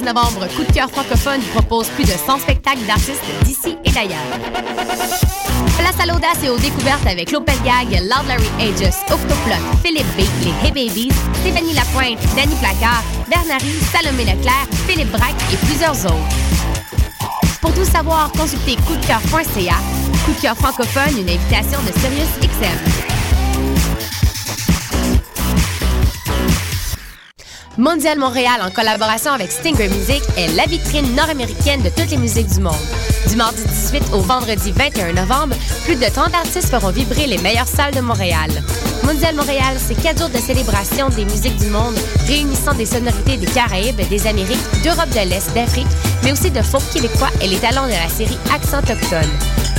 Du 6 au 16 novembre, Coup de cœur francophone propose plus de 100 spectacles d'artistes d'ici et d'ailleurs. Place à l'audace et aux découvertes avec Lopez Gag, Larry Aegis, Octoplot, Philippe B, les Hey Babies, Stéphanie Lapointe, Danny Placard, Bernary, Salomé Leclerc, Philippe Braque et plusieurs autres. Pour tout savoir, consultez coupdecoeur.ca. Coup de cœur francophone, une invitation de Sirius XM. Mondial Montréal, en collaboration avec Stinger Music, est la vitrine nord-américaine de toutes les musiques du monde. Du mardi 18 au vendredi 21 novembre, plus de 30 artistes feront vibrer les meilleures salles de Montréal. Mondial Montréal, c'est quatre jours de célébration des musiques du monde, réunissant des sonorités des Caraïbes, des Amériques, d'Europe de l'Est, d'Afrique, mais aussi de folk québécois et les talents de la série Accent Autochtone.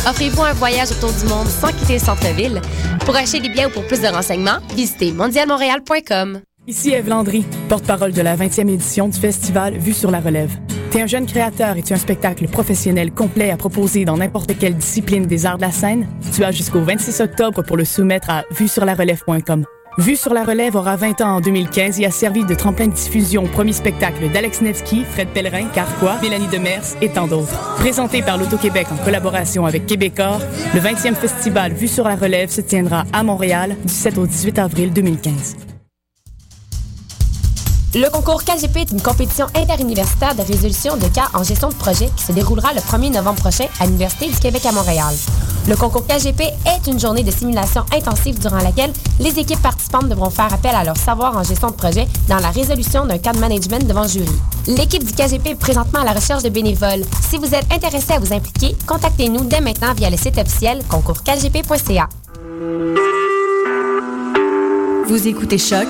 Offrez-vous un voyage autour du monde sans quitter le centre-ville. Pour acheter des biens ou pour plus de renseignements, visitez mondialmontréal.com. Ici Eve Landry, porte-parole de la 20e édition du festival Vue sur la relève. T'es un jeune créateur et tu as un spectacle professionnel complet à proposer dans n'importe quelle discipline des arts de la scène? Tu as jusqu'au 26 octobre pour le soumettre à vuesurlarelève.com. Vue sur la relève aura 20 ans en 2015 et a servi de tremplin de diffusion au premier spectacle d'Alex Nevsky, Fred Pellerin, Carquois, Mélanie Demers et tant d'autres. Présenté par l'Auto-Québec en collaboration avec Québecor, le 20e festival Vue sur la relève se tiendra à Montréal du 7 au 18 avril 2015. Le concours KGP est une compétition interuniversitaire de résolution de cas en gestion de projet qui se déroulera le 1er novembre prochain à l'Université du Québec à Montréal. Le concours KGP est une journée de simulation intensive durant laquelle les équipes participantes devront faire appel à leur savoir en gestion de projet dans la résolution d'un cas de management devant jury. L'équipe du KGP est présentement à la recherche de bénévoles. Si vous êtes intéressé à vous impliquer, contactez-nous dès maintenant via le site officiel concourskgp.ca. Vous écoutez Choc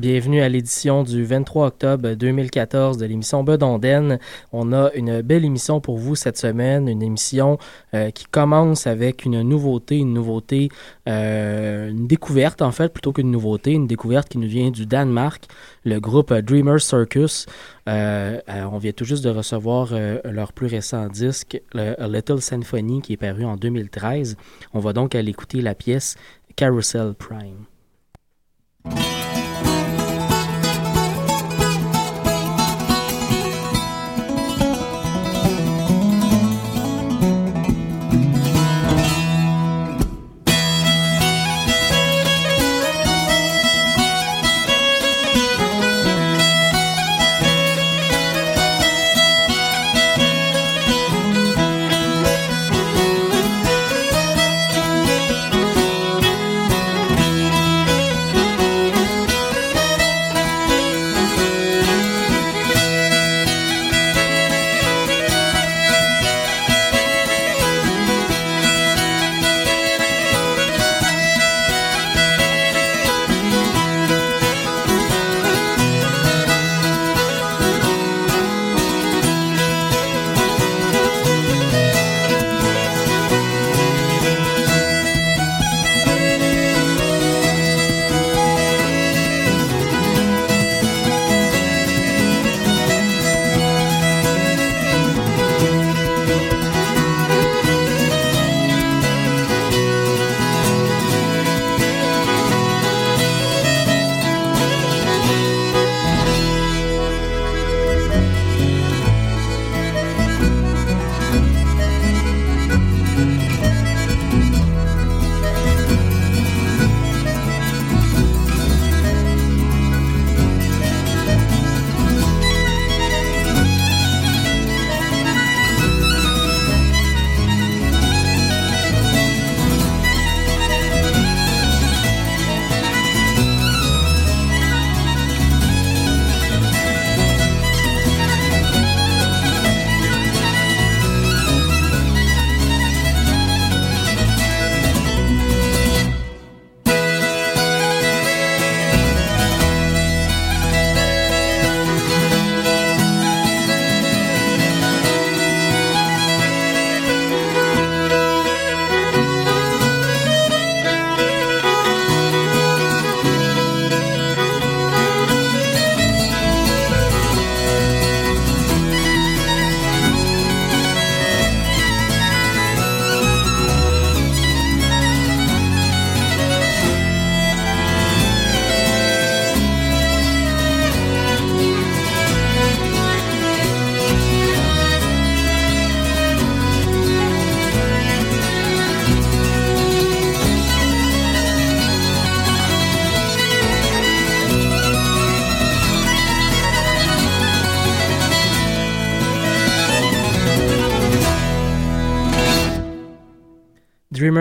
Bienvenue à l'édition du 23 octobre 2014 de l'émission Bedonden. On a une belle émission pour vous cette semaine, une émission euh, qui commence avec une nouveauté, euh, une découverte en fait plutôt qu'une nouveauté, une découverte qui nous vient du Danemark, le groupe Dreamer Circus. Euh, on vient tout juste de recevoir leur plus récent disque, A Little Symphony, qui est paru en 2013. On va donc aller écouter la pièce Carousel Prime.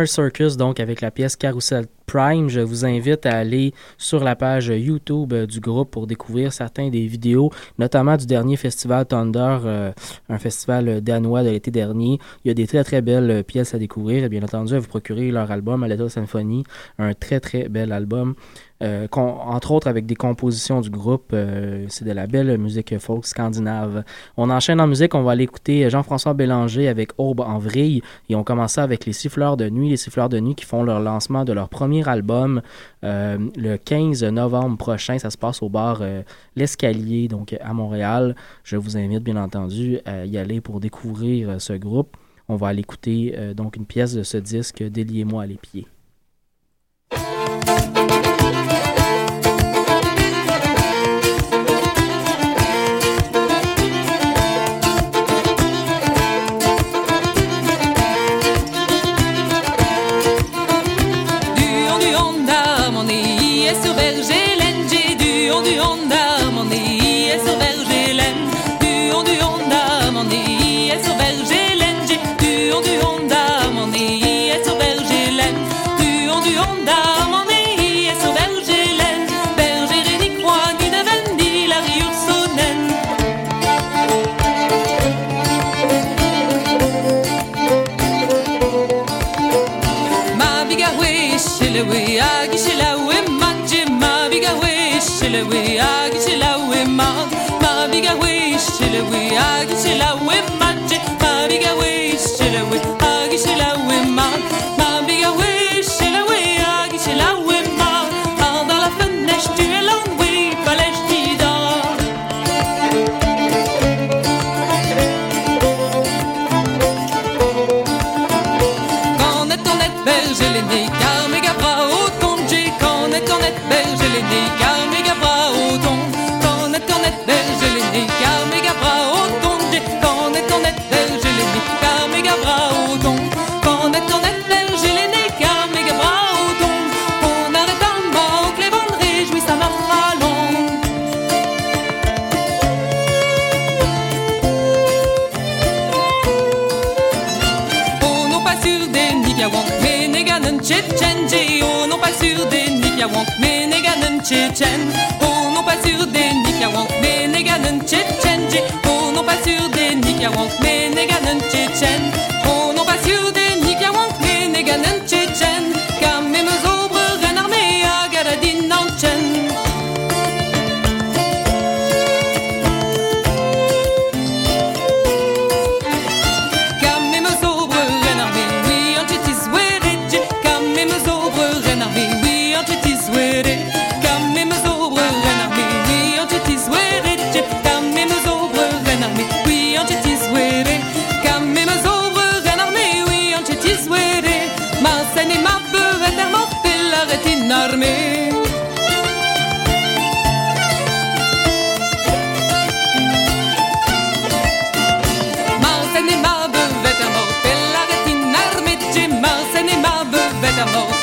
Circus, donc avec la pièce Carousel Prime. Je vous invite à aller sur la page YouTube euh, du groupe pour découvrir certains des vidéos, notamment du dernier festival Thunder, un festival danois de l'été dernier. Il y a des très très belles pièces à découvrir et bien entendu à vous procurer leur album Little Symphony, un très très bel album. Euh, entre autres avec des compositions du groupe. Euh, c'est de la belle musique folk scandinave. On enchaîne en musique, on va aller écouter Jean-François Bélanger avec Aube en vrille et on commence avec les Siffleurs de nuit, les Siffleurs de nuit qui font leur lancement de leur premier album euh, le 15 novembre prochain. Ça se passe au bar L'Escalier, donc à Montréal. Je vous invite bien entendu à y aller pour découvrir ce groupe. On va aller écouter donc une pièce de ce disque, Déliez-moi les pieds. tchétchène. Oh non, pas sûr des Nikawans, mais Néganen tchétchène. Oh non, pas sûr des Nikawans, mais Néganen tchétchène. the most.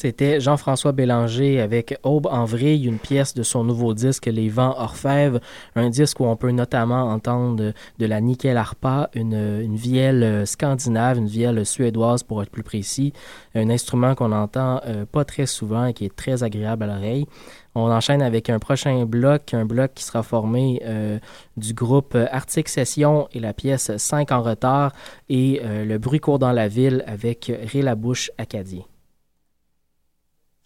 C'était Jean-François Bélanger avec Aube en vrille, une pièce de son nouveau disque Les Vents Orfèvres, un disque où on peut notamment entendre de la nickel harpa, une, vielle scandinave, une vielle suédoise pour être plus précis, un instrument qu'on entend euh, pas très souvent et qui est très agréable à l'oreille. On enchaîne avec un prochain bloc, un bloc qui sera formé euh, du groupe Arctic Session et la pièce 5 en retard et euh, le bruit court dans la ville avec Ré la bouche acadien.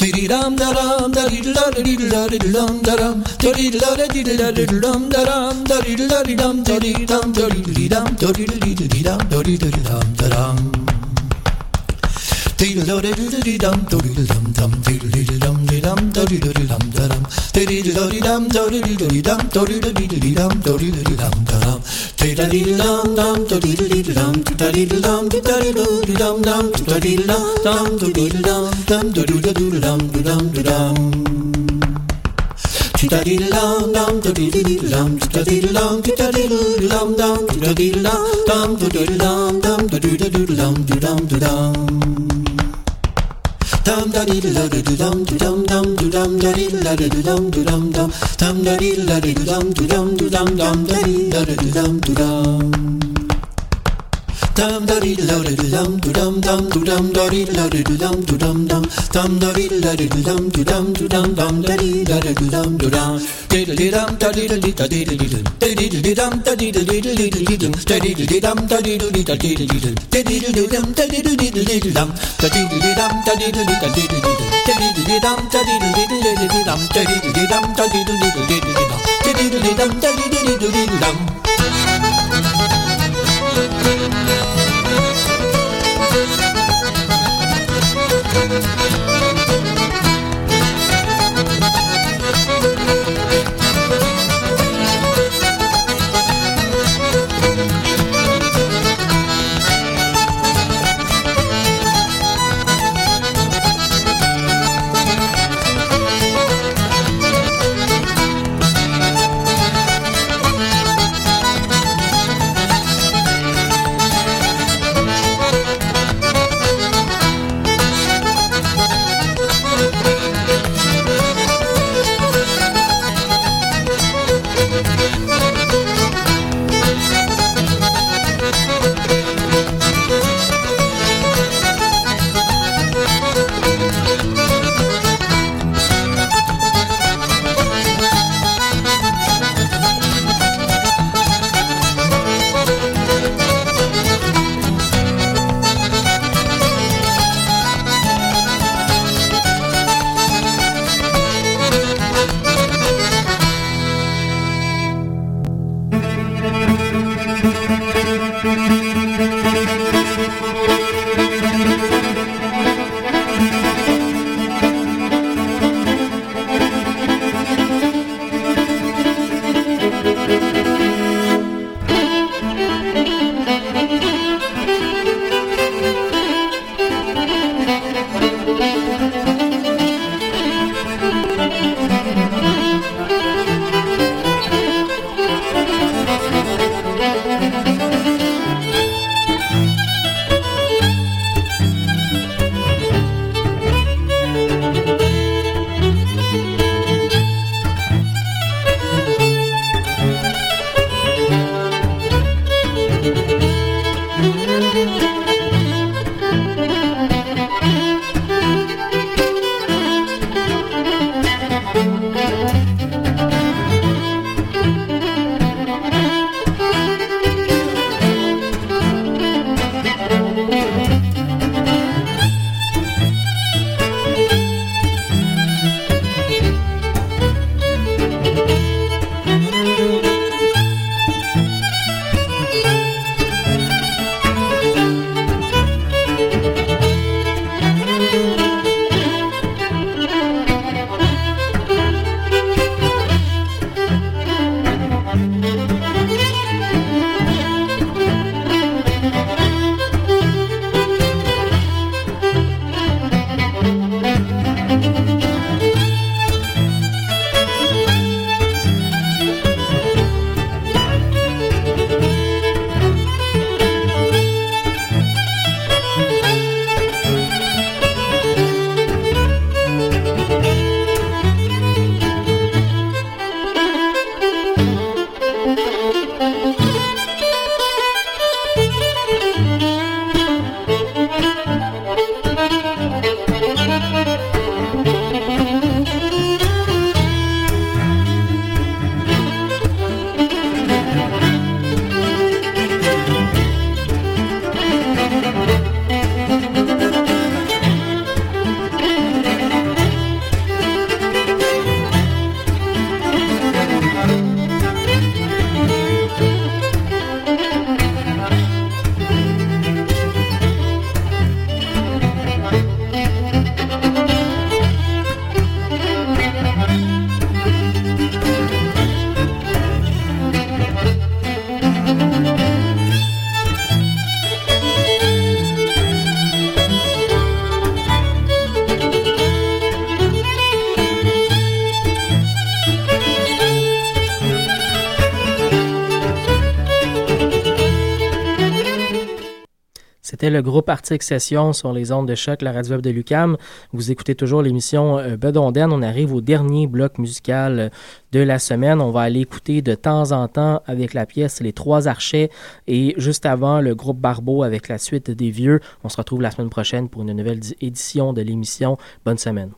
dum da dum da dee da da dee da dee dum da dum da dee da da dee da dee dum da dum da dee da dee dum da dee dum da dee dum da dee dee dum da dee dum da dum Diddle diddle diddle dum diddle dum dum diddle diddle dum 도리람 도리도리람 다람 도리도리람 도리도리람 도리도리람 도리도리람 다람 도리도리람 담 도리도리람 도리도리람 도리도리람 담 도리도리람 담 도리도리람 담 도리도리람 도리도리람 Titta-diddy-lam, dam, da-diddy-diddy-lam, titta-diddy-lam, titta-diddy-diddy-lam, dam, titta-diddy-lam, dam, da-diddy-lam, dam, da-doo-da-doo-da-lam, doo-dam, doo-dam. Dum da di da do dum do dum dum do dum da di da do dum do dum dum. dum da di da do dum do dum do dum dum da di da do dum do dum. dum da di lo di dum du dum dum du dum da di lo di dum du dum dum dum da di lo di dum du dum du dum dum da di da di dum du dum di di dum da di di da di di dum di di di dum da di di di di di dum da di di dum da di di da di di dum di di di dum da di di di di dum da di di dum da di di da di di dum da di di dum da di di di di dum da di di dum da di di di di dum da di di dum da di di di di dum Le groupe Arctic Session sur les ondes de choc, la radio web de Lucam. Vous écoutez toujours l'émission euh, Bedonden. On arrive au dernier bloc musical euh, de la semaine. On va aller écouter de temps en temps avec la pièce Les Trois Archets et juste avant le groupe Barbeau avec la suite des Vieux. On se retrouve la semaine prochaine pour une nouvelle édition de l'émission. Bonne semaine.